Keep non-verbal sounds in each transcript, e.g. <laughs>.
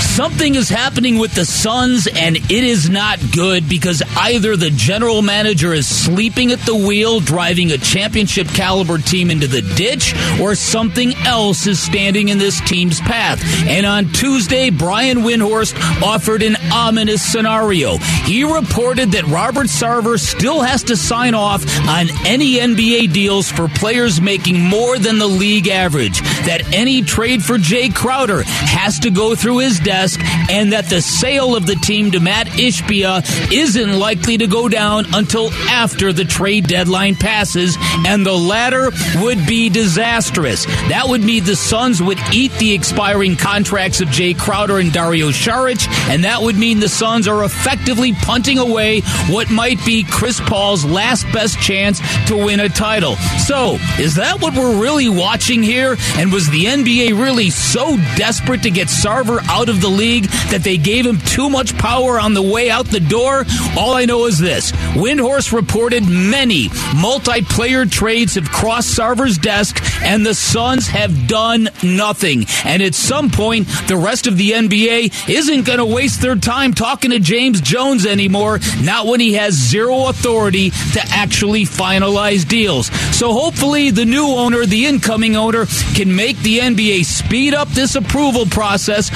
Something is happening with the Suns, and it is not good because either the general manager is sleeping at the wheel, driving a championship caliber team into the ditch, or something else is standing in this team's path. And on Tuesday, Brian Windhorst offered an ominous scenario. He reported that Robert Sarver still has to sign off on any NBA deals for players making more than the league average, that any trade for Jae Crowder has to go through his desk and that the sale of the team to Matt Ishbia isn't likely to go down until after the trade deadline passes, and the latter would be disastrous. That would mean the Suns would eat the expiring contracts of Jae Crowder and Dario Saric, and that would mean the Suns are effectively punting away what might be Chris Paul's last best chance to win a title. So, is that what we're really watching here? And was the NBA really so desperate to get Sarver out of the league that they gave him too much power on the way out the door? All I know is this Windhorst reported many multiplayer trades have crossed Sarver's desk, and the Suns have done nothing. And at some point, the rest of the NBA isn't going to waste their time talking to James Jones anymore, not when he has zero authority to actually finalize deals. So hopefully, the new owner, the incoming owner, can make the NBA speed up this approval process,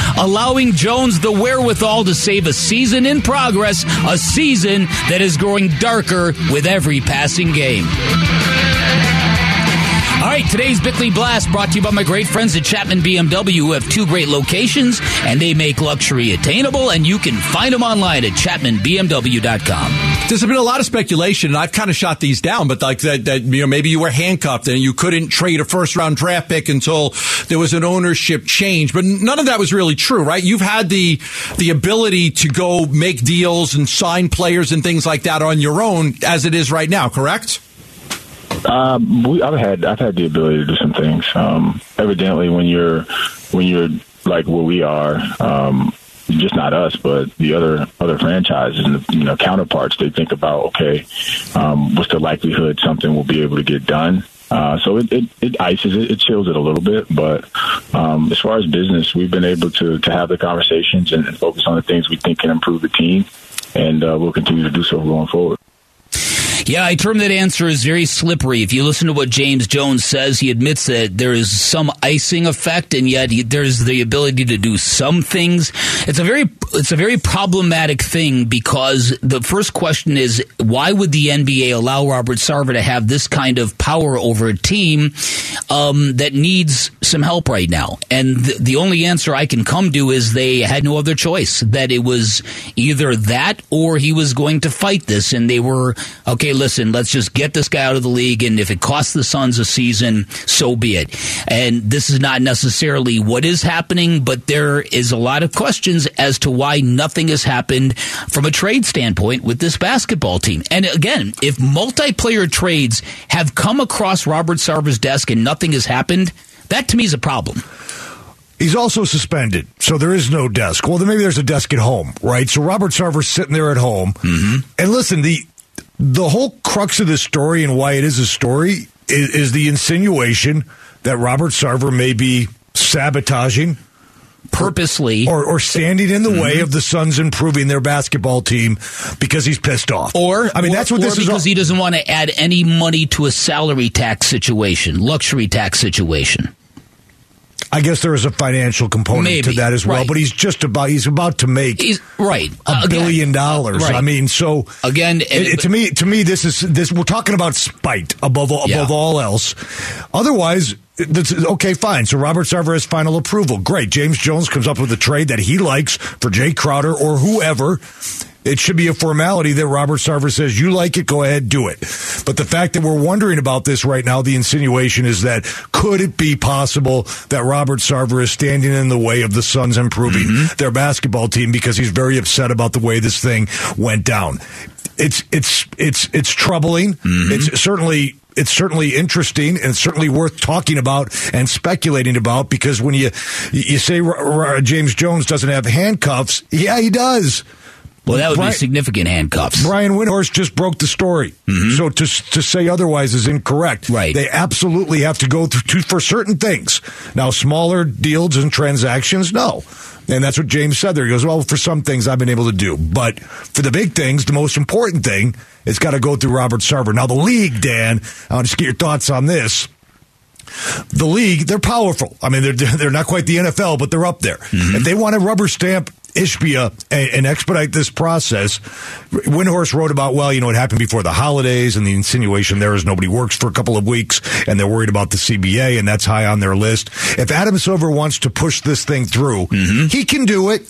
allowing Jones the wherewithal to save a season in progress, a season that is growing darker with every passing game. All right, today's Bickley Blast brought to you by my great friends at Chapman BMW, who have two great locations, and they make luxury attainable, and you can find them online at chapmanbmw.com. There's been a lot of speculation, and I've kind of shot these down, but like that, that you know, maybe you were handcuffed and you couldn't trade a first round draft pick until there was an ownership change. But none of that was really true, right? You've had the the ability to go make deals and sign players and things like that on your own as it is right now, correct? Um, we, I've had I've had the ability to do some things. Um, evidently, when you're when you're like where we are, um, just not us, but the other other franchises and the, you know counterparts, they think about okay, um, what's the likelihood something will be able to get done. Uh, so it, it, it ices it, it chills it a little bit. But um, as far as business, we've been able to to have the conversations and, focus on the things we think can improve the team, and uh, we'll continue to do so going forward. Yeah, I term that answer as very slippery. If you listen to what James Jones says, he admits that there is some icing effect, and yet he, there's the ability to do some things. It's a very it's a very problematic thing because the first question is why would the NBA allow Robert Sarver to have this kind of power over a team um, that needs some help right now? And th- the only answer I can come to is they had no other choice. That it was either that or he was going to fight this, and they were okay listen, let's just get this guy out of the league, and if it costs the Suns a season, so be it. And this is not necessarily what is happening, but there is a lot of questions as to why nothing has happened from a trade standpoint with this basketball team. And again, if multiplayer trades have come across Robert Sarver's desk and nothing has happened, that to me is a problem. He's also suspended, so there is no desk. Well, then maybe there's a desk at home, right? So Robert Sarver's sitting there at home. Mm-hmm. And listen, the the whole crux of this story and why it is a story is, is the insinuation that Robert Sarver may be sabotaging purposely or, or standing in the mm-hmm. way of the Suns improving their basketball team because he's pissed off. Or I mean or, that's what this because is because he doesn't want to add any money to a salary tax situation, luxury tax situation. I guess there is a financial component Maybe, to that as well, right. but he's just about he's about to make He's right a uh, Again, billion dollars. right. I mean, so Again, it, it- to me, to me, this is this. We're talking about spite above all, Yeah. above all else. Otherwise, okay, fine. So Robert Sarver has final approval. Great. James Jones comes up with a trade that he likes for Jae Crowder or whoever. It should be a formality that Robert Sarver says, you like it, go ahead, do it. But the fact that we're wondering about this right now, the insinuation is that could it be possible that Robert Sarver is standing in the way of the Suns improving mm-hmm. their basketball team because he's very upset about the way this thing went down? It's, it's, it's, it's troubling. Mm-hmm. It's certainly, it's certainly interesting and certainly worth talking about and speculating about because when you, you say R- R- James Jones doesn't have handcuffs, yeah, he does. Well, that would Brian- be significant handcuffs. Brian Windhorst just broke the story. So to to say otherwise is incorrect. Mm-hmm. Right. They absolutely have to go through to, for certain things. Now, smaller deals and transactions, no. And that's what James said there. He goes, well, for some things I've been able to do. But for the big things, the most important thing, it's got to go through Robert Sarver. Now, the league, Dan, I want to get your thoughts on this the league, they're powerful. I mean, they're <laughs> they're not quite the NFL, but they're up there. Mm-hmm. If they want to rubber stamp Ishbia and, and expedite this process, Windhorst wrote about, well, you know, it happened before the holidays, and the insinuation there is nobody works for a couple of weeks, and they're worried about the CBA, and that's high on their list. If Adam Silver wants to push this thing through, mm-hmm. he can do it.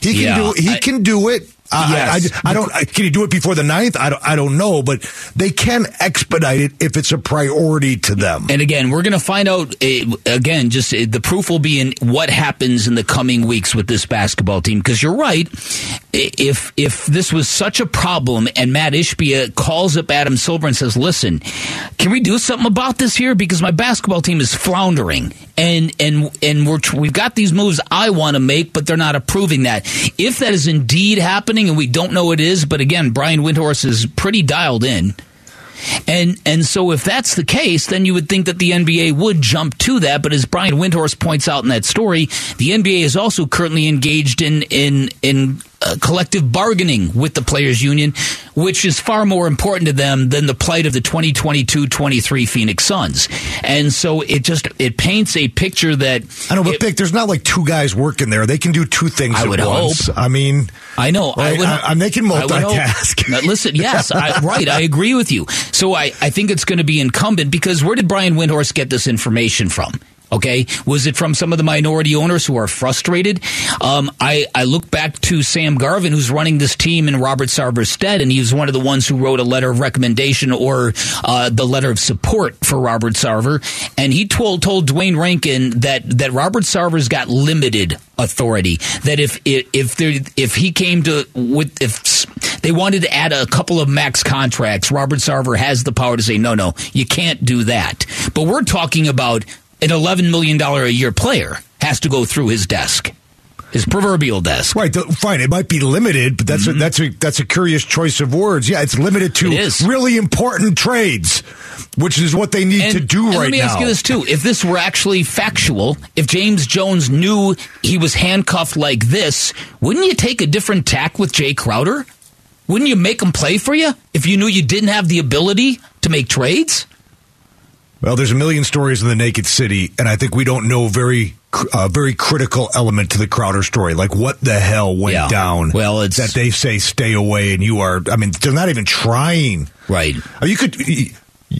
He can Yeah, do it. He I- can do it. I, Yes. I, I don't. I, can you do it before the ninth? I don't. I don't know, but they can expedite it if it's a priority to them. And again, we're going to find out. Uh, again, just uh, the proof will be in what happens in the coming weeks with this basketball team. Because you're right. If if this was such a problem, and Matt Ishbia calls up Adam Silver and says, "Listen, can we do something about this here? Because my basketball team is floundering, and and and we're we've got these moves I want to make, but they're not approving that. If that is indeed happening, and we don't know it is, but again, Brian Windhorst is pretty dialed in." And and so if that's the case, then you would think that the NBA would jump to that. But as Brian Windhorst points out in that story, the NBA is also currently engaged in in in uh, collective bargaining with the players union, which is far more important to them than the plight of the 2022-23 Phoenix Suns. And so it just it paints a picture that I know, but it- Vic, there's not like two guys working there. They can do two things I at would once. hope. I mean, I know. I Right, would, I- I'm making I multitask. Now, listen, yes, I, <laughs> right. I agree with you. So I, I think it's going to be incumbent because where did Brian Windhorst get this information from? Okay, was it from some of the minority owners who are frustrated? Um, I, I look back to Sam Garvin, who's running this team in Robert Sarver's stead, and he was one of the ones who wrote a letter of recommendation or uh, the letter of support for Robert Sarver, and he told told Duane Rankin that that Robert Sarver's got limited authority. That if if if, there, if he came to with if they wanted to add a couple of max contracts, Robert Sarver has the power to say no, no, you can't do that. But we're talking about an eleven million dollar a year player has to go through his desk, his proverbial desk. right? The, fine, it might be limited, but that's a, that's a that's a curious choice of words. Yeah, it's limited to Mm-hmm. It really important trades, which is what they need to do and right let me now. ask you this too: If this were actually factual, if James Jones knew he was handcuffed like this, wouldn't you take a different tack with Jae Crowder? Wouldn't you make him play for you if you knew you didn't have the ability to make trades? Well, there's a million stories in the Naked City, and I think we don't know very uh, very critical element to the Crowder story. Like what the hell went Yeah. down? Well, it's- that they say stay away, and you are. I mean, they're not even trying. Right. I mean, you could.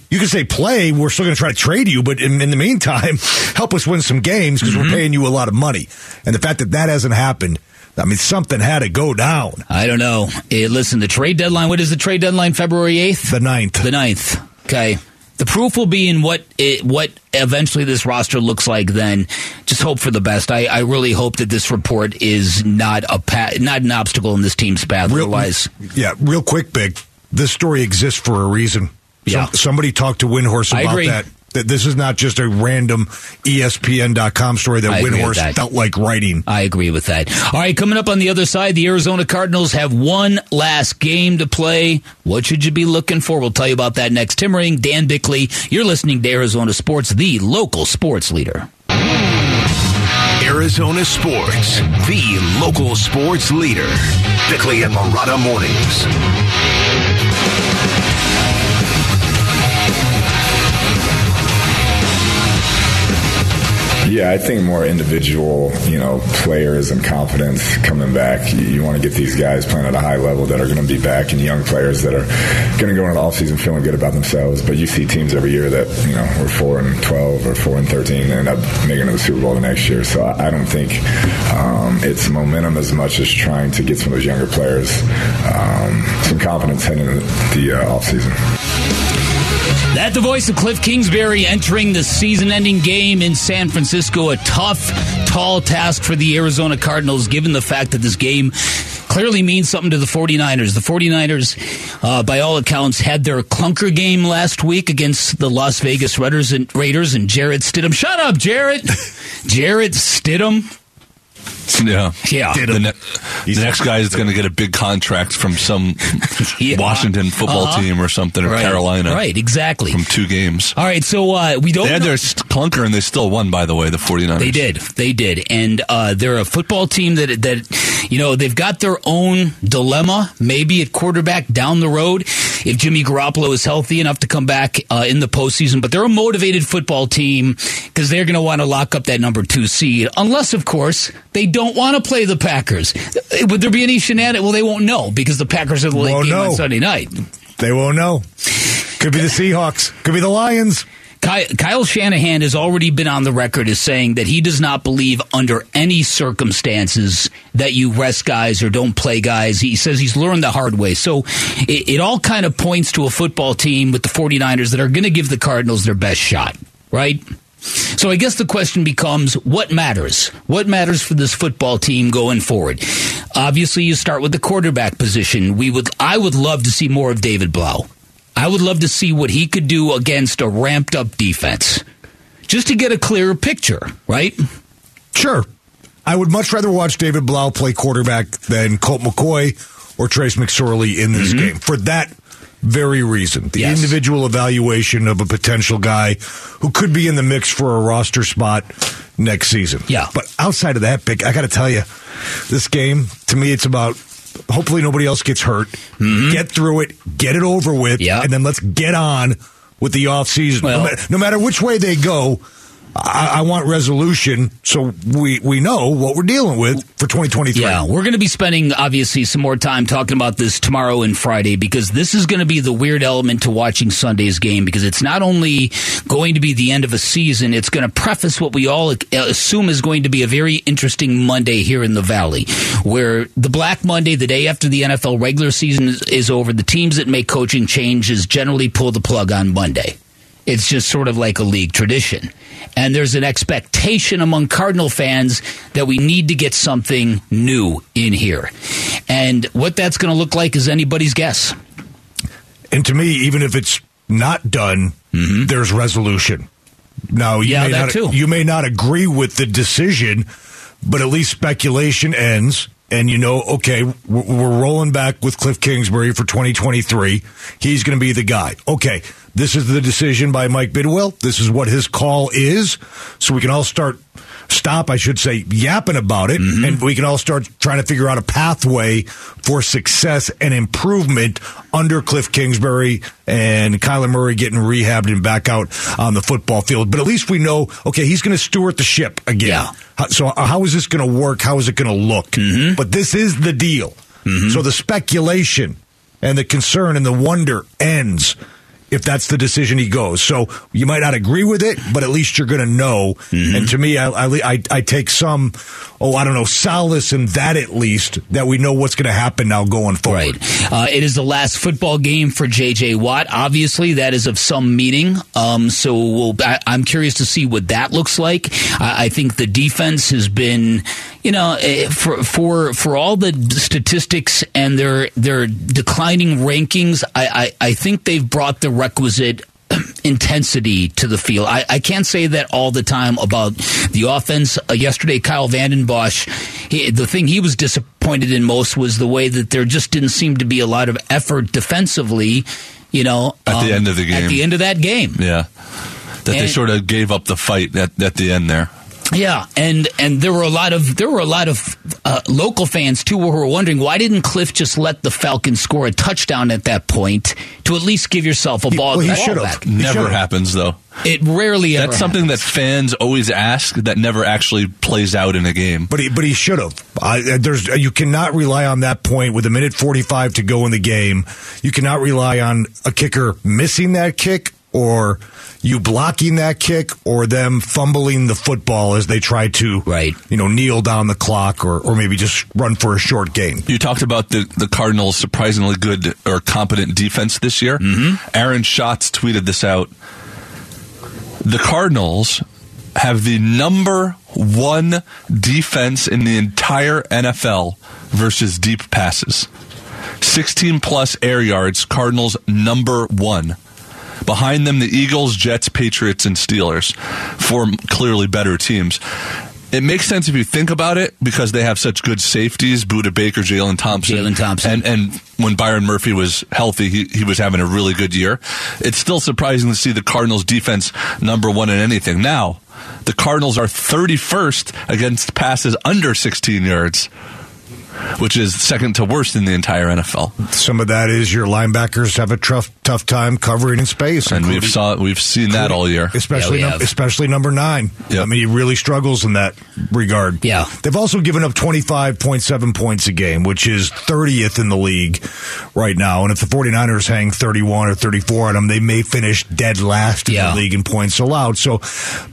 You could say play. We're still going to try to trade you, but in, in the meantime, <laughs> help us win some games because Mm-hmm. we're paying you a lot of money. And the fact that that hasn't happened, I mean, something had to go down. I don't know. Eh, listen, the trade deadline. What is the trade deadline? February eighth. The ninth. The ninth. Okay. The proof will be in what it, what eventually this roster looks like. Then, just hope for the best. I, I really hope that this report is not a pa- not an obstacle in this team's path. Real, Otherwise, yeah, real quick, big. This story exists for a reason. Yeah. somebody talked to Windhorst I about that. That this is not just a random ESPN.com story that I agree Windhorst that. felt like writing. I agree with that. All right, coming up on the other side, the Arizona Cardinals have one last game to play. What should you be looking for? We'll tell you about that next. Tim Ring, Dan Bickley. You're listening to Arizona Sports, the local sports leader. Arizona Sports, the local sports leader. Bickley and Marotta Mornings. Yeah, I think more individual, you know, players and confidence coming back. You, you want to get these guys playing at a high level that are going to be back, and young players that are going to go into the offseason feeling good about themselves. But you see teams every year that you know were four and twelve or four and thirteen and end up making it to the Super Bowl the next year. So I, I don't think um, it's momentum as much as trying to get some of those younger players um, some confidence heading into the uh, offseason. That the voice of Cliff Kingsbury entering the season-ending game in San Francisco. A tough, tall task for the Arizona Cardinals, given the fact that this game clearly means something to the 49ers. The 49ers, uh, by all accounts, had their clunker game last week against the Las Vegas Raiders and, Raiders and Jarrett Stidham. Shut up, Jarrett! <laughs> Jarrett Stidham Yeah, Yeah. The, ne- the next guy is going to get a big contract from some <laughs> Yeah. Washington football Uh-huh. team or something, or Right. Carolina, Right, exactly. from two games. All right, so uh, we don't They had know- their clunker and they still won. By the way, the 49ers. They did. They did. And uh, they're a football team that that you know they've got their own dilemma. Maybe at quarterback down the road, if Jimmy Garoppolo is healthy enough to come back uh, in the postseason. But they're a motivated football team because they're going to want to lock up that number two seed, unless of course they don't want to play the Packers. Uh, Would there be any shenanigans? Well, they won't know because the Packers are the late Won't game on. Sunday night. They won't know. Could be the Seahawks. Could be the Lions. Ky- Kyle Shanahan has already been on the record as saying that he does not believe under any circumstances that you rest guys or don't play guys. He says he's learned the hard way. So it, it all kind of points to a football team with the 49ers that are going to give the Cardinals their best shot, right? So I guess the question becomes what matters? What matters for this football team going forward? Obviously, you start with the quarterback position. We would I would love to see more of David Blough. I would love to see what he could do against a ramped up defense. Just to get a clearer picture, right? Sure. I would much rather watch David Blough play quarterback than Colt McCoy or Trace McSorley in this game for that very reason. The Mm-hmm. Yes. individual evaluation of a potential guy who could be in the mix for a roster spot next season. Yeah. But outside of that, Big, I got to tell you, this game, to me, it's about hopefully nobody else gets hurt. Get through it, get it over with, Mm-hmm. And then let's get on with the offseason. Well- no, no matter which way they go, I, I want resolution so we, we know what we're dealing with for 2023. Yeah, we're going to be spending obviously some more time talking about this tomorrow and Friday because this is going to be the weird element to watching Sunday's game because it's not only going to be the end of a season, it's going to preface what we all assume is going to be a very interesting Monday here in the Valley, where the Black Monday, the day after the NFL regular season is, is over, the teams that make coaching changes generally pull the plug on Monday. It's just sort of like a league tradition. And there's an expectation among Cardinal fans that we need to get something new in here. And what that's going to look like is anybody's guess. And to me, even if it's not done, there's resolution. Now, you, Mm-hmm. Yeah, may that not, too. you may not agree with the decision, but at least speculation ends. And you know, okay, we're rolling back with Cliff Kingsbury for 2023. He's going to be the guy. Okay, this is the decision by Mike Bidwill. This is what his call is. So we can all start, stop, I should say, yapping about it. Mm-hmm. And we can all start trying to figure out a pathway for success and improvement under Cliff Kingsbury and Kyler Murray getting rehabbed and back out on the football field. But at least we know, okay, he's going to steward the ship again. Yeah. How- So uh, how is this going to work? How is it going to look? Mm-hmm. But this is the deal. So the speculation and the concern and the wonder ends if that's the decision he goes. So you might not agree with it, but at least you're going to know. Mm-hmm. And to me, I, I, I- I take some, oh, I don't know, solace in that at least, that we know what's going to happen now going forward. Right. Uh, it is the last football game for J.J. Watt. Obviously, that is of some meaning. Um, so we'll, I, I'm curious to see what that looks like. I, I think the defense has been, you know, eh, for for for all the statistics and their their declining rankings. I, I, I think they've brought the requisite <clears throat> intensity to the field. I, I can't say that all the time about the offense. Uh, yesterday, Kyle Vanden Bosch, he, the thing he was disappointed in most was the way that there just didn't seem to be a lot of effort defensively. You know, At the end of the game. At the end of that game, Yeah. That they sort of gave up the fight at, at the end there. Yeah, and and there were a lot of there were a lot of uh, local fans too who were wondering why didn't Cliff just let the Falcons score a touchdown at that point to at least give yourself a ball, well, he ball should've. back. He Never happens though. It rarely ever That's something that fans always ask that never actually plays out in a game. But he, but he should have. I, there's, you cannot rely on that point with a minute 45 to go in the game. You cannot rely on a kicker missing that kick or you blocking that kick or them fumbling the football as they try to, Right. you know, kneel down the clock or, or maybe just run for a short gain. You talked about the, the Cardinals' surprisingly good or competent defense this year. Mm-hmm. Aaron Schatz tweeted this out. The Cardinals have the number one defense in the entire NFL versus deep passes. 16 plus air yards, Cardinals number one. Behind them, the Eagles, Jets, Patriots, and Steelers. Four clearly better teams. it makes sense if you think about it because they have such good safeties: Budda Baker, Jalen Thompson, Jalen Thompson. and and when Byron Murphy was healthy, he he was having a really good year. It's still surprising to see the Cardinals defense number one in anything. Now, the Cardinals are 31st against passes under 16 yards, which is second to worst in the entire NFL. Some of that is your linebackers have a tough tough time covering in space, And we've saw we've seen that all year. especially Yeah, num- especially number nine. Yep. I mean, he really struggles in that regard. Yeah. they've also given up twenty five point seven points a game, which is thirtieth in the league right now. And if the 49ers hang thirty one or thirty four on them, they may finish dead last in Yeah. the league in points allowed. So,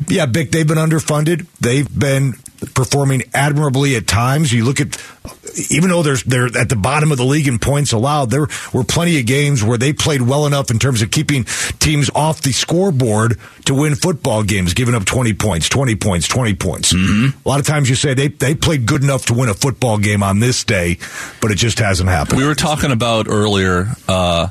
yeah, Bick, they've been underfunded. They've been performing admirably at times. You look at even though there's they're at the bottom of the league in points allowed, there were plenty of games where they played well enough in terms of keeping teams off the scoreboard to win football games, giving up 20 points, 20 points, 20 points. Mm-hmm. A lot of times you say they, they played good enough to win a football game on this day, but it just hasn't happened. We were talking about earlier uh,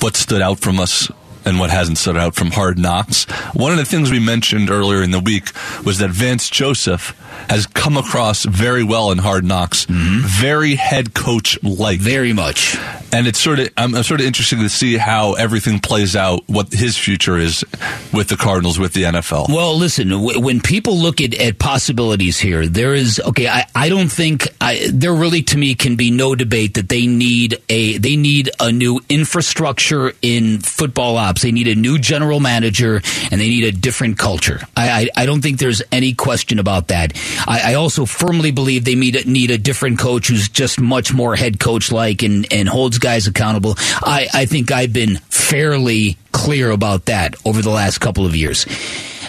what stood out from us and what hasn't stood out from Hard Knocks. One of the things we mentioned earlier in the week was that Vance Joseph has come across very well in Hard Knocks, mm-hmm. very head coach like. Very much. And it's sort of I'm, I'm sort of interested to see how everything plays out, what his future is with the Cardinals, with the NFL. Well, listen, w- when people look at, at possibilities here, there is okay. I, I don't think I, there really, to me, can be no debate that they need a they need a new infrastructure in football ops. They need a new general manager and they need a different culture. I I, I don't think there's any question about that. I, I also firmly believe they need a, need a different coach who's just much more head coach like and and holds guys accountable. I I think I've been fairly clear about that over the last couple of years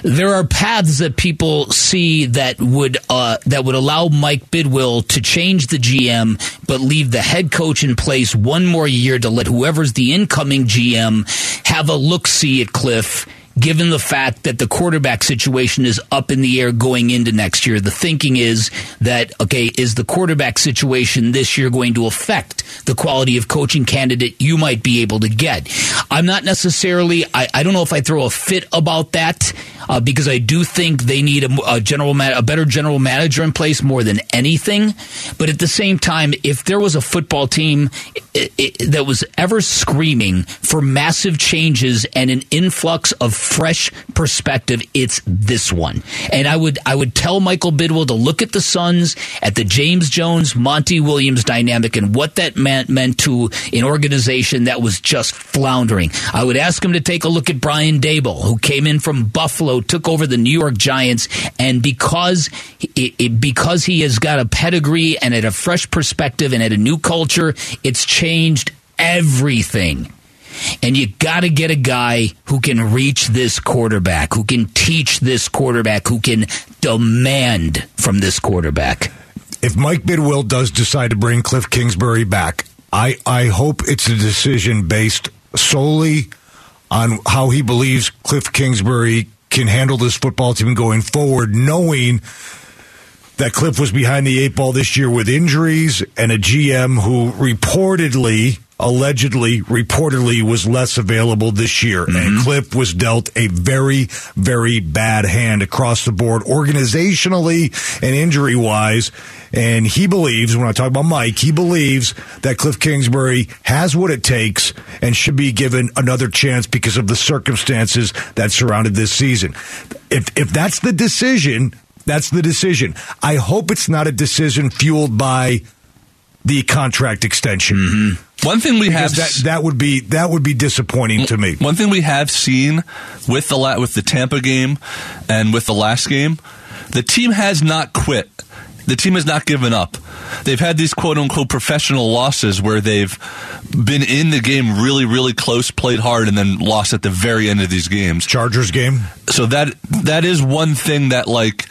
there are paths that people see that would uh, that would allow Mike Bidwill to change the GM, but leave the head coach in place one more year to let whoever's the incoming GM have a look see at Cliff. Given the fact that the quarterback situation is up in the air going into next year, the thinking is that, okay, is the quarterback situation this year going to affect the quality of coaching candidate you might be able to get? I'm not necessarily, I, I don't know if I throw a fit about that uh, because I do think they need a, a general man, a better general manager in place more than anything. But at the same time, if there was a football team i i that was ever screaming for massive changes and an influx of fresh perspective, it's this one. And I would I would tell Michael Bidwill to look at the Suns, at the James Jones Monty Williams dynamic, and what that meant meant to an organization that was just floundering. I would ask him to take a look at Brian Daboll, who came in from Buffalo, took over the New York Giants, and because it, it, because he has got a pedigree and at a fresh perspective and at a new culture, it's changed everything. And you got to get a guy who can reach this quarterback, who can teach this quarterback, who can demand from this quarterback. if Mike Bidwill does decide to bring Cliff Kingsbury back, I, I hope it's a decision based solely on how he believes Cliff Kingsbury can handle this football team going forward, knowing that Cliff was behind the eight ball this year with injuries and a GM who reportedly, allegedly, reportedly was less available this year. And mm-hmm. Cliff was dealt a very, very bad hand across the board, organizationally and injury wise. And he believes, when I talk about Mike, he believes that Cliff Kingsbury has what it takes and should be given another chance because of the circumstances that surrounded this season. If, if that's the decision, that's the decision. I hope it's not a decision fueled by the contract extension. Mm-hmm. One thing we have that that would be that would be disappointing to me. One thing we have seen with the la- with the Tampa game and with the last game, the team has not quit. The team has not given up. They've had these quote unquote professional losses where they've been in the game really, really close, played hard, and then lost at the very end of these games. Chargers game. So that that is one thing that like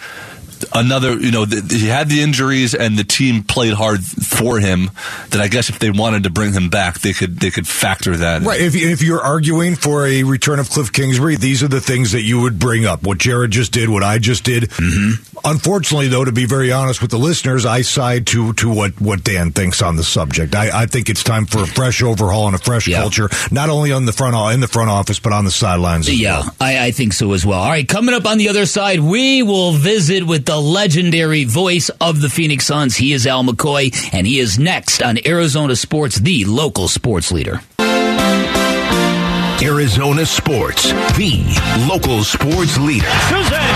another you know th- he had the injuries and the team played hard for him that I guess if they wanted to bring him back they could they could factor that in. Right. If, if you're arguing for a return of Cliff Kingsbury, these are the things that you would bring up. What Jared just did, what I just did. Mm-hmm. Unfortunately, though, to be very honest with the listeners, I side to to what what Dan thinks on the subject. I, I think it's time for a fresh overhaul and a fresh Yeah. culture, not only on the front in the front office, but on the sidelines. as Yeah, well. I, I think so as well. All right, coming up on the other side, we will visit with the legendary voice of the Phoenix Suns. He is Al McCoy, and he is next on Arizona Sports, the local sports leader. Arizona Sports, the local sports leader. Shazam,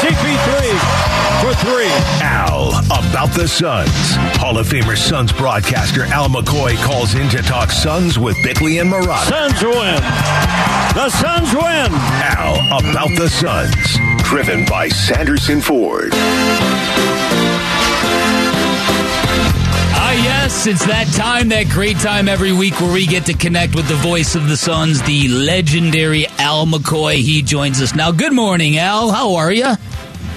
CP3 for three. Al about the Suns. Hall of Famer Suns broadcaster Al McCoy calls in to talk Suns with Bickley and Marotta. Suns win. The Suns win. Al about the Suns. Driven by Sanderson Ford. Ah, yes, it's that time, that great time every week where we get to connect with the voice of the Suns, the legendary Al McCoy. He joins us now. Good morning, Al. How are you?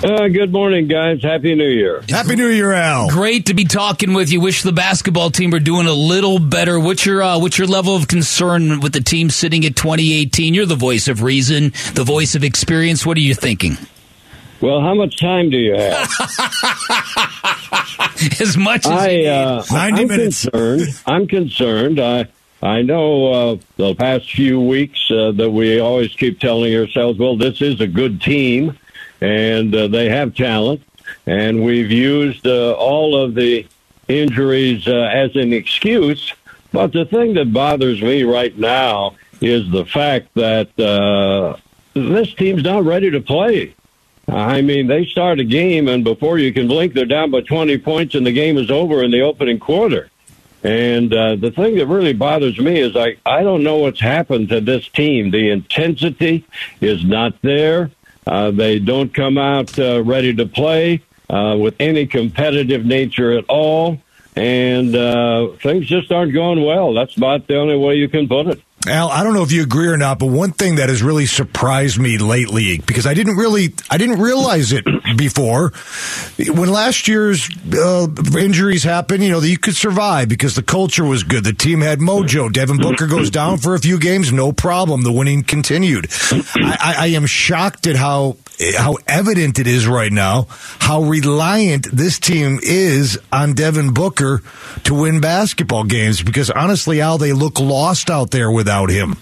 Uh, good morning, guys. Happy New Year. Happy New Year, Al. Great to be talking with you. Wish the basketball team were doing a little better. What's your uh, what's your level of concern with the team sitting at 2018? You're the voice of reason, the voice of experience. What are you thinking? Well, how much time do you have? <laughs> As much as I, uh, 90 I'm minutes. concerned. I'm concerned. I, I know uh, the past few weeks uh, that we always keep telling ourselves, well, this is a good team, and uh, they have talent, and we've used uh, all of the injuries uh, as an excuse. But the thing that bothers me right now is the fact that uh, this team's not ready to play. I mean, they start a game, and before you can blink, they're down by 20 points, and the game is over in the opening quarter. And uh, the thing that really bothers me is I, I don't know what's happened to this team. The intensity is not there. Uh, they don't come out uh, ready to play uh, with any competitive nature at all. And uh, things just aren't going well. That's about the only way you can put it. Al, I don't know if you agree or not, but one thing that has really surprised me lately because I didn't really, I didn't realize it <clears throat> before. When last year's uh, injuries happened, you know, that you could survive because the culture was good. The team had mojo. Devin Booker goes <clears throat> down for a few games, no problem. The winning continued. <clears throat> I, I, I am shocked at how how evident it is right now how reliant this team is on Devin Booker to win basketball games because honestly, Al, they look lost out there without him.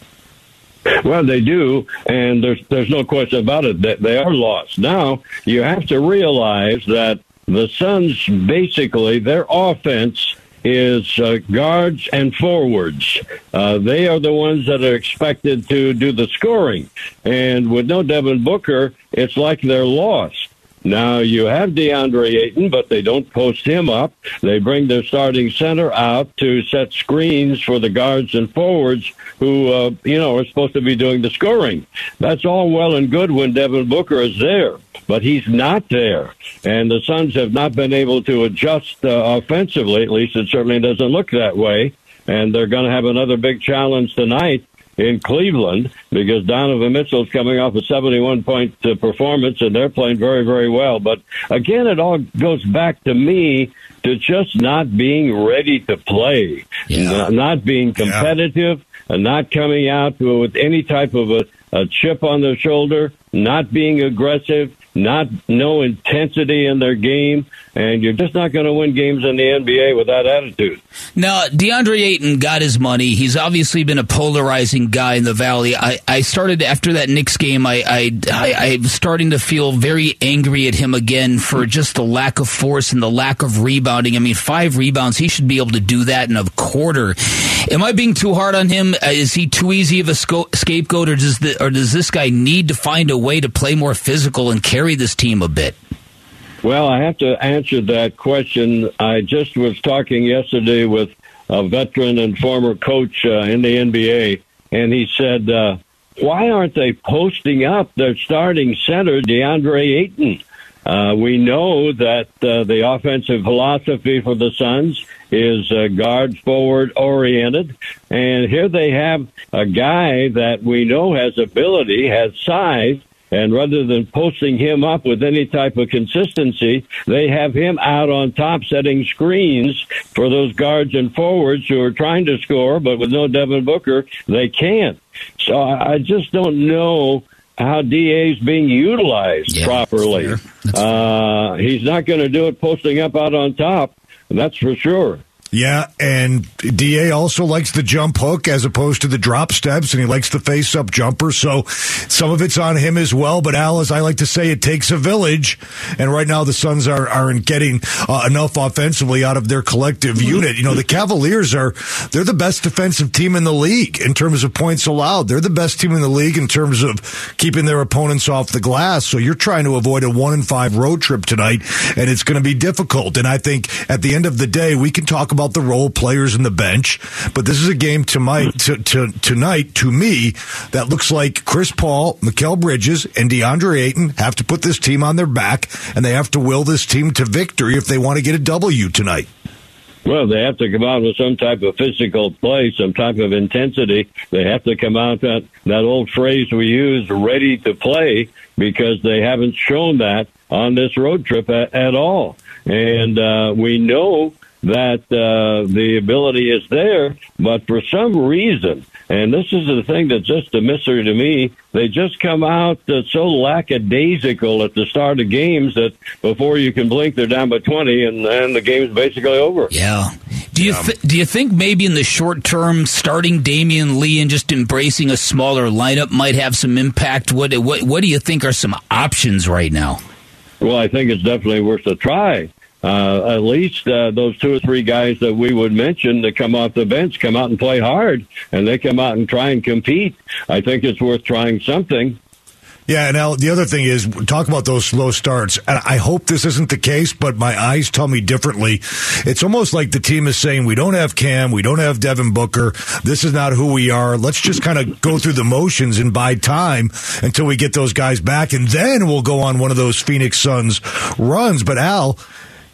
Well, they do, and there's there's no question about it that they are lost. Now you have to realize that the Suns basically their offense is uh, guards and forwards. Uh, they are the ones that are expected to do the scoring, and with no Devin Booker, it's like they're lost. Now you have DeAndre Ayton, but they don't post him up. They bring their starting center out to set screens for the guards and forwards who, uh, you know, are supposed to be doing the scoring. That's all well and good when Devin Booker is there, but he's not there. And the Suns have not been able to adjust uh, offensively. At least it certainly doesn't look that way. And they're going to have another big challenge tonight in Cleveland because Donovan Mitchell's coming off a 71 point uh, performance and they're playing very, very well. But again, it all goes back to me to just not being ready to play, Yeah. not, not being competitive, and not coming out with any type of a, a chip on their shoulder, not being aggressive, not no intensity in their game, and you're just not going to win games in the NBA with that attitude. Now, DeAndre Ayton got his money. He's obviously been a polarizing guy in the Valley. I, I started after that Knicks game. I, I, I, I'm starting to feel very angry at him again for just the lack of force and the lack of rebounding. I mean, five rebounds. He should be able to do that in a quarter. Am I being too hard on him? Uh, Is he too easy of a scapegoat, or does the, or does this guy need to find a way to play more physical and carry this team a bit? Well, I have to answer that question. I just was talking yesterday with a veteran and former coach uh, in the NBA, and he said, uh, "Why aren't they posting up their starting center, DeAndre Ayton?" Uh, we know that uh, the offensive philosophy for the Suns is uh, guard forward oriented, and here they have a guy that we know has ability, has size, and rather than posting him up with any type of consistency, they have him out on top setting screens for those guards and forwards who are trying to score, but with no Devin Booker, they can't. So I I just don't know how Da is being utilized Yeah, properly. fair. That's Uh, he's not going to do it posting up out on top. That's for sure. Yeah, and DA also likes the jump hook as opposed to the drop steps, and he likes the face up jumper. So some of it's on him as well. But Al, as I like to say, it takes a village. And right now the Suns are, aren't getting uh, enough offensively out of their collective unit. You know, the Cavaliers are, they're the best defensive team in the league in terms of points allowed. They're the best team in the league in terms of keeping their opponents off the glass. So you're trying to avoid a one and five road trip tonight, and it's going to be difficult. And I think at the end of the day, we can talk about the role players in the bench, but this is a game tonight, to, to, tonight, to me, that looks like Chris Paul, Mikal Bridges, and DeAndre Ayton have to put this team on their back, and they have to will this team to victory if they want to get a W tonight. Well, they have to come out with some type of physical play, some type of intensity. They have to come out that that old phrase we use, ready to play, because they haven't shown that on this road trip at, at all. And uh, we know that uh, the ability is there, but for some reason, and this is the thing that's just a mystery to me, they just come out uh, so lackadaisical at the start of games that before you can blink, they're down by 20 and, and the game's basically over. Yeah. Do you th- do you think maybe in the short term, starting Damion Lee and just embracing a smaller lineup might have some impact? What what what do you think are some options right now? Well, I think it's definitely worth a try. Uh, at least uh, those two or three guys that we would mention that come off the bench come out and play hard, and they come out and try and compete. I think it's worth trying something. Yeah, and Al, the other thing is talk about those slow starts. And I hope this isn't the case, but my eyes tell me differently. It's almost like the team is saying, "We don't have Cam, we don't have Devin Booker. This is not who we are. Let's just kind of go through the motions and buy time until we get those guys back, and then we'll go on one of those Phoenix Suns runs." But Al.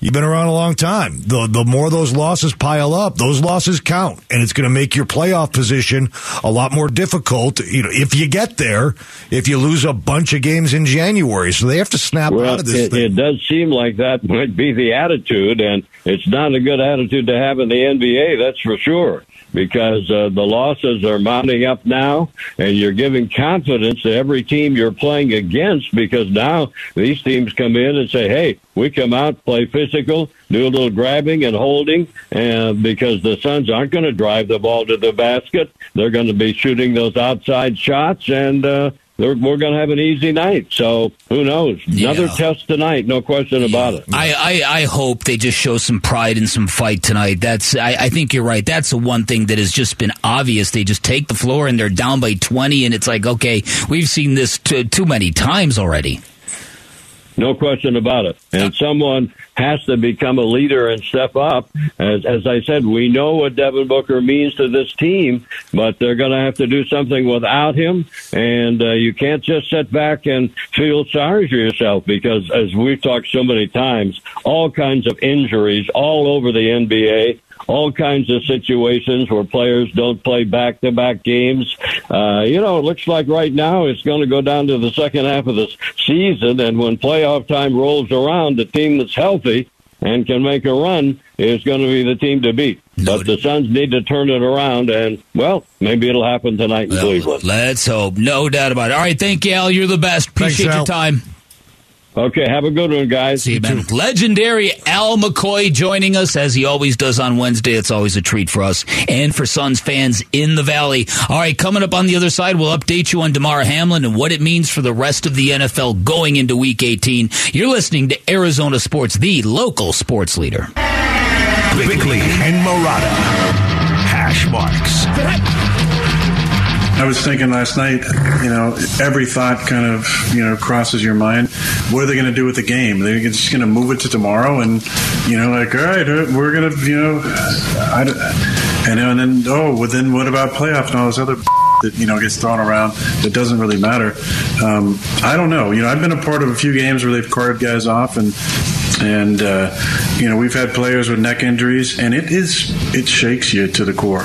You've been around a long time. The the more those losses pile up, those losses count, and it's going to make your playoff position a lot more difficult. You know, if you get there, if you lose a bunch of games in January, so they have to snap Well, out of this it, thing. it does seem like that <laughs> might be the attitude, and it's not a good attitude to have in the NBA. That's for sure. Because uh, the losses are mounting up now, and you're giving confidence to every team you're playing against. Because now these teams come in and say, "Hey, we come out, play physical, do a little grabbing and holding, and because the Suns aren't going to drive the ball to the basket, they're going to be shooting those outside shots, and uh, they're, we're going to have an easy night. So who knows? Another Yeah. test tonight, no question about it. I, I, I hope they just show some pride and some fight tonight. That's I, I think you're right. That's the one thing that has just been obvious. They just take the floor and they're down by 20, and it's like, okay, we've seen this t- too many times already. No question about it. And someone has to become a leader and step up. As, as I said, we know what Devin Booker means to this team, but they're going to have to do something without him. And uh, you can't just sit back and feel sorry for yourself because, as we've talked so many times, all kinds of injuries all over the NBA all kinds of situations where players don't play back to back games. Uh, you know, it looks like right now it's going to go down to the second half of the season, and when playoff time rolls around, the team that's healthy and can make a run is going to be the team to beat. But the Suns need to turn it around, and, well, maybe it'll happen tonight in Cleveland. Let's hope. No doubt about it. All right, thank you, Al. You're the best. Appreciate Al. your time. Okay, have a good one, guys. See you, man. Legendary Al McCoy joining us as he always does on Wednesday. It's always a treat for us and for Suns fans in the Valley. All right, coming up on the other side, we'll update you on Damar Hamlin and what it means for the rest of the NFL going into Week 18. You're listening to Arizona Sports, the local sports leader. Bickley and Marotta. Hash marks. I was thinking last night, you know, every thought kind of, you know, crosses your mind. What are they going to do with the game? They're just going to move it to tomorrow and, you know, like, all right, uh, we're going to, you know, I, and, and then, oh, well, then what about playoff and all this other <laughs> that, you know, gets thrown around that doesn't really matter. Um, I don't know. You know, I've been a part of a few games where they've carted guys off and, and, uh, you know, we've had players with neck injuries and it is, it shakes you to the core.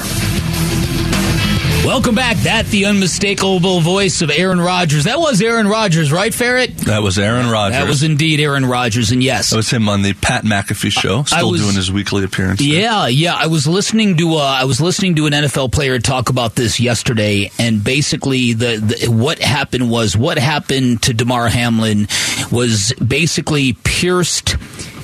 Welcome back. That the unmistakable voice of Aaron Rodgers. That was Aaron Rodgers, right, Ferret? That was Aaron Rodgers. That was indeed Aaron Rodgers, and yes, That was him on the Pat McAfee show, still was- doing his weekly appearance. Yeah, yeah. I was listening to uh, I was listening to an NFL player talk about this yesterday, and basically the, the what happened was what happened to Damar Hamlin was basically pierced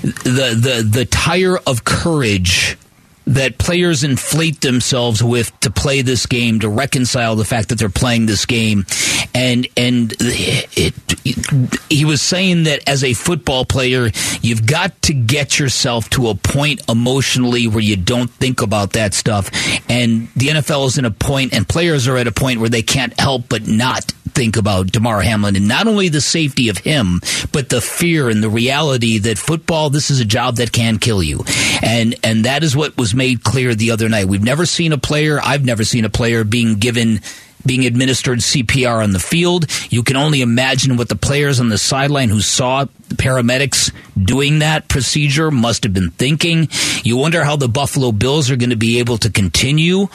the the the tire of courage that players inflate themselves with to play this game to reconcile the fact that they're playing this game. And and it, it, he was saying that as a football player you've got to get yourself to a point emotionally where you don't think about that stuff. And the NFL is in a point and players are at a point where they can't help but not think about Damar Hamlin and not only the safety of him, but the fear and the reality that football, this is a job that can kill you. And, and that is what was made clear the other night. We've never seen a player, I've never seen a player being given being administered CPR on the field. You can only imagine what the players on the sideline who saw paramedics doing that procedure must have been thinking. You wonder how the Buffalo Bills are going to be able to continue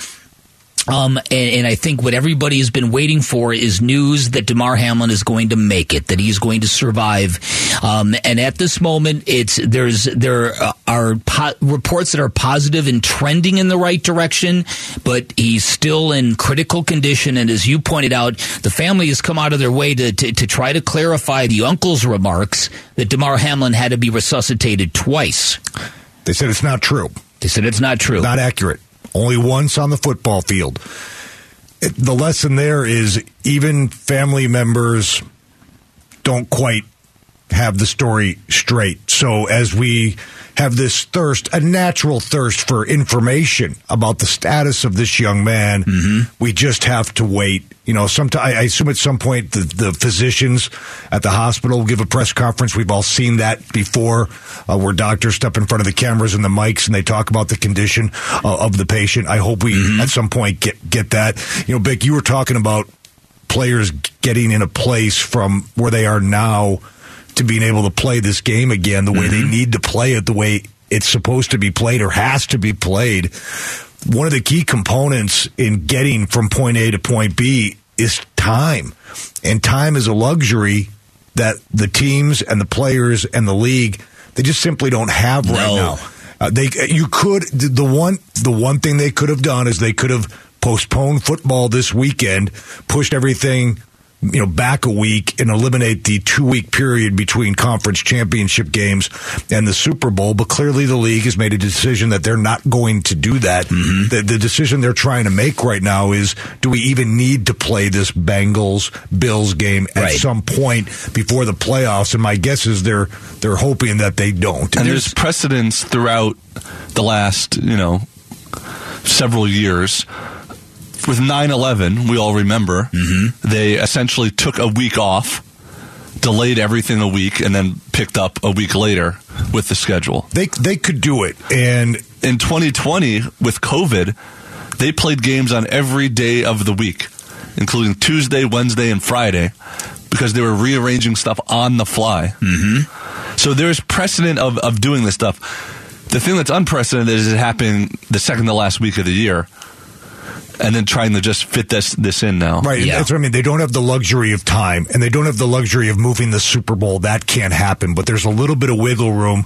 um, and, and I think what everybody has been waiting for is news that Damar Hamlin is going to make it, that he's going to survive. Um, and at this moment, it's there's there are po- reports that are positive and trending in the right direction, but he's still in critical condition. And as you pointed out, the family has come out of their way to to, to try to clarify the uncle's remarks that Damar Hamlin had to be resuscitated twice. They said it's not true. They said it's not true. Not accurate. Only once on the football field. The lesson there is even family members don't quite have the story straight. So as we have this thirst, a natural thirst for information about the status of this young man, we just have to wait. You know, sometime I assume at some point the, the physicians at the hospital will give a press conference. We've all seen that before, uh, where doctors step in front of the cameras and the mics and they talk about the condition uh, of the patient. I hope we at some point get get that. You know, Bick, you were talking about players getting in a place from where they are now to being able to play this game again the way they need to play it, the way it's supposed to be played or has to be played. One of the key components in getting from point A to point B is time. And time is a luxury that the teams and the players and the league they just simply don't have right No. now. Uh, they you could the one the one thing they could have done is they could have postponed football this weekend, pushed everything you know back a week and eliminate the two week period between conference championship games and the Super Bowl. But clearly, the league has made a decision that they're not going to do that. Mm-hmm. The, the decision they're trying to make right now is: Do we even need to play this Bengals Bills game at Right. some point before the playoffs? And my guess is they're they're hoping that they don't. And there's precedents throughout the last, you know, several years. With 9 11, we all remember, they essentially took a week off, delayed everything a week, and then picked up a week later with the schedule. they they could do it, and In 2020, with COVID, they played games on every day of the week, including Tuesday, Wednesday, and Friday, because they were rearranging stuff on the fly. Mm-hmm. So there's precedent of, of doing this stuff. The thing that's unprecedented is it happening the second to last week of the year, and then trying to just fit this this in now. Right. Yeah. That's what I mean. They don't have the luxury of time and they don't have the luxury of moving the Super Bowl. That can't happen, but there's a little bit of wiggle room.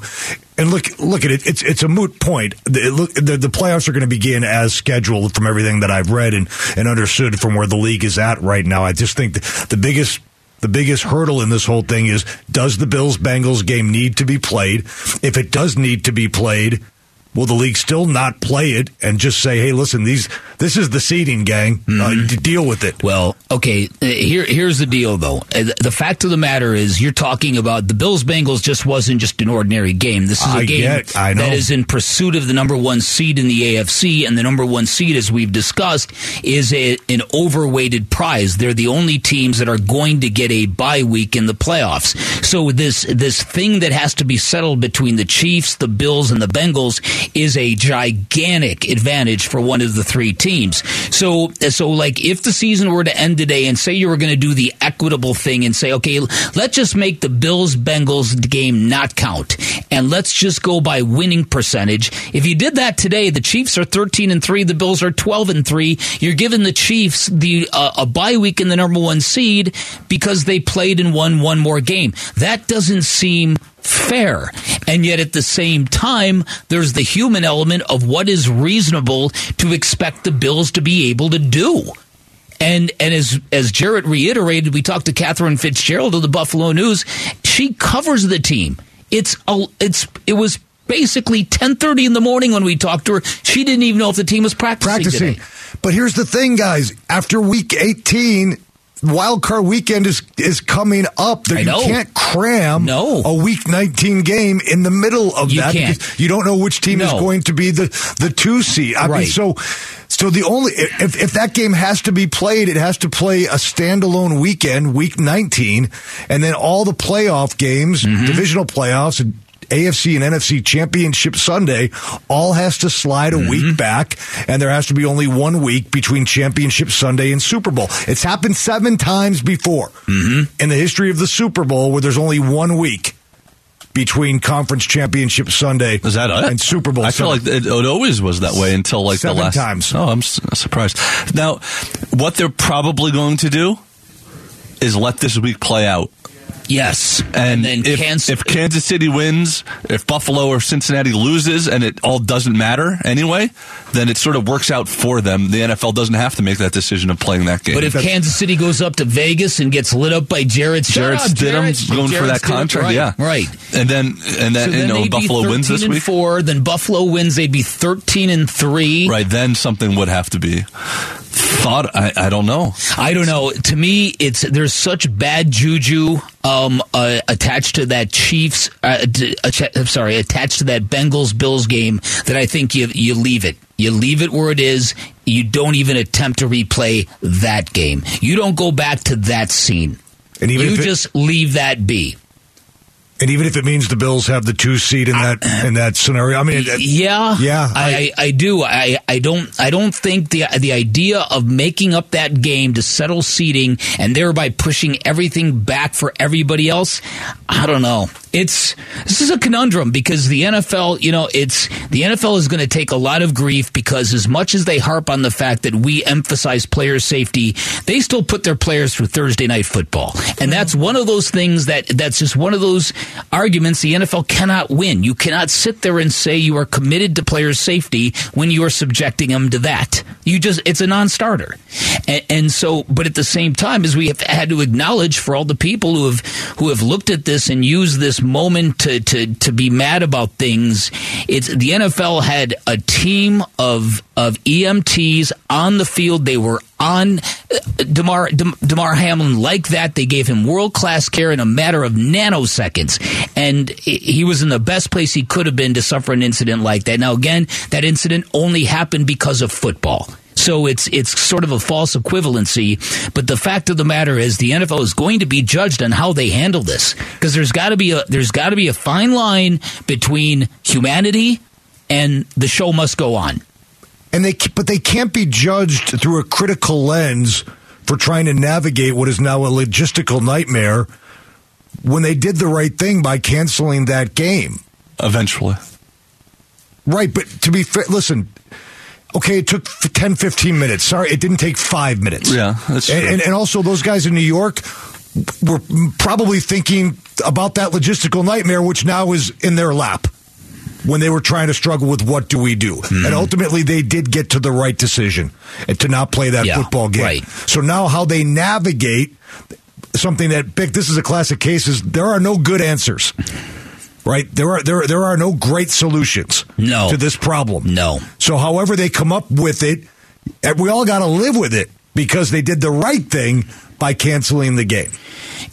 And look, look at it. It's, it's a moot point. The, it look, the, the playoffs are going to begin as scheduled from everything that I've read and, and understood from where the league is at right now. I just think the, the biggest, the biggest hurdle in this whole thing is does the Bills Bengals game need to be played? If it does need to be played, will the league still not play it and just say, "Hey, listen, these this is the seeding gang. Uh, deal with it." Well, okay. uh, Here, here's the deal, though. Uh, The fact of the matter is, you're talking about the Bills Bengals. Just wasn't just an ordinary game. This is a I game get- that is in pursuit of the number one seed in the AFC, and the number one seed, as we've discussed, is a, an overweighted prize. They're the only teams that are going to get a bye week in the playoffs. So this this thing that has to be settled between the Chiefs, the Bills, and the Bengals is a gigantic advantage for one of the three teams. So, so like if the season were to end today and say you were going to do the equitable thing and say, okay, let's just make the Bills Bengals game not count and let's just go by winning percentage. If you did that today, the Chiefs are 13 and 3, the Bills are 12 and 3. You're giving the Chiefs the uh, a bye week in the number 1 seed because they played and won one more game. That doesn't seem fair. And yet at the same time, there's the human element of what is reasonable to expect the Bills to be able to do. And and as as Jarrett reiterated, we talked to Katherine Fitzgerald of the Buffalo News. She covers the team. It's a, it's it was basically 10:30 in the morning when we talked to her. She didn't even know if the team was practicing. practicing. today. But here's the thing, guys. After week 18, wild card weekend is is coming up. That I you can't cram No. a week 19 game in the middle of You that can't. because you don't know which team is going to be the the two seed. I mean, so so the only if if that game has to be played, it has to play a standalone weekend, week 19, and then all the playoff games, Mm-hmm. divisional playoffs. and AFC and NFC Championship Sunday all has to slide a Mm-hmm. week back, and there has to be only one week between Championship Sunday and Super Bowl. It's happened seven times before Mm-hmm. in the history of the Super Bowl where there's only one week between Conference Championship Sunday Is that it? and Super Bowl. I feel like it, it always was that way until like Seven the last times. Oh, I'm surprised. Now, what they're probably going to do is let this week play out. Yes, And, then if, Kansas, if Kansas City wins, if Buffalo or Cincinnati loses, and it all doesn't matter anyway, then it sort of works out for them. The NFL doesn't have to make that decision of playing that game. But if Kansas City goes up to Vegas and gets lit up by Jarrett Jarrett up, Jarrett. Going for that Stidham, contract, right, yeah, right. And then and then So you then know they'd Buffalo wins this week, Four, then Buffalo wins. They'd be thirteen and three. right? Then something would have to be thought. I, I don't know. I don't know. To me, it's there's such bad juju um, uh, attached to that Chiefs. Uh, d- atta- I'm sorry, attached to that Bengals Bills game that I think you you leave it. You leave it where it is. You don't even attempt to replay that game. You don't go back to that scene. And even you it- just leave that be. And even if it means the Bills have the two seed in that in that scenario, I mean, Yeah, yeah, I, I, I do. I, I don't. I don't think the the idea of making up that game to settle seating and thereby pushing everything back for everybody else. I don't know. It's this is a conundrum because the NFL, you know, it's the NFL is going to take a lot of grief because as much as they harp on the fact that we emphasize player safety, they still put their players through Thursday night football, and that's one of those things that that's just one of those arguments the NFL cannot win. You cannot sit there and say you are committed to players' safety when you are subjecting them to that. You just it's a non-starter, and, and so. But at the same time, as we have had to acknowledge for all the people who have who have looked at this and used this moment to to to be mad about things, it's the NFL had a team of of EMTs on the field. They were on uh, Damar Dem- Damar Hamlin like that. They gave him world class care in a matter of nanoseconds, and he- was in the best place he could have been to suffer an incident like that. Now, again, that incident only happened because of football. So it's it's sort of a false equivalency, but the fact of the matter is the NFL is going to be judged on how they handle this because there's got to be a there's got to be a fine line between humanity and the show must go on. and they but they can't be judged through a critical lens for trying to navigate what is now a logistical nightmare when they did the right thing by canceling that game. Eventually, Right, but to be fair, listen. Okay, it took f- 10, 15 minutes. Sorry, it didn't take five minutes. Yeah, that's and, true. and, and also, those guys in New York were probably thinking about that logistical nightmare, which now is in their lap when they were trying to struggle with what do we do. Mm-hmm. And ultimately, they did get to the right decision and to not play that Yeah, football game. right. So now, how they navigate something that Bick, this is a classic case. Is there are no good answers. Right there are there there are no great solutions No. to this problem. No. So, however they come up with it, we all got to live with it because they did the right thing by canceling the game.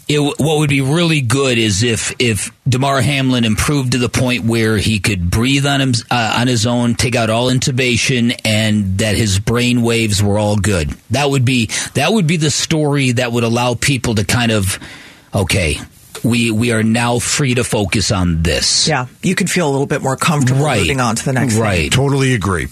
it, what would be really good is if if Damar Hamlin improved to the point where he could breathe on him uh, on his own, take out all intubation, and that his brain waves were all good. That would be that would be the story that would allow people to kind of okay. we we are now free to focus on this. Yeah, you can feel a little bit more comfortable Right. moving on to the next. Right. Thing. Totally agree.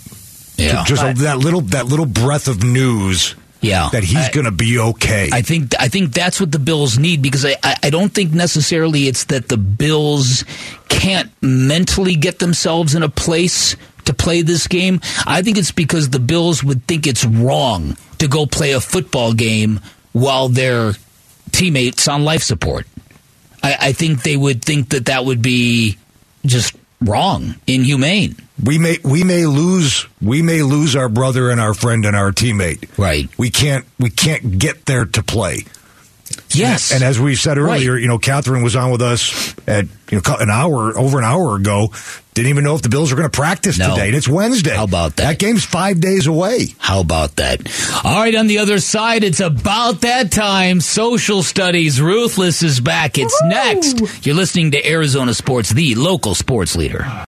Yeah. Just But- that little that little breath of news. Yeah. That he's going to be okay. I think I think that's what the Bills need because I, I, don't think necessarily it's that the Bills can't mentally get themselves in a place to play this game. I think it's because the Bills would think it's wrong to go play a football game while their teammates on life support. I, I think they would think that that would be just wrong, inhumane. we may we may lose we may lose our brother and our friend and our teammate. Right. We can't we can't get there to play. Yes. And as we said earlier, Right. you know, Katherine was on with us at you know an hour over an hour ago. Didn't even know if the Bills were going to practice No. today. And it's Wednesday. How about that? That game's five days away. How about that? All right, on the other side, it's about that time. Social studies. Ruthless is back. It's next. You're listening to Arizona Sports, the local sports leader.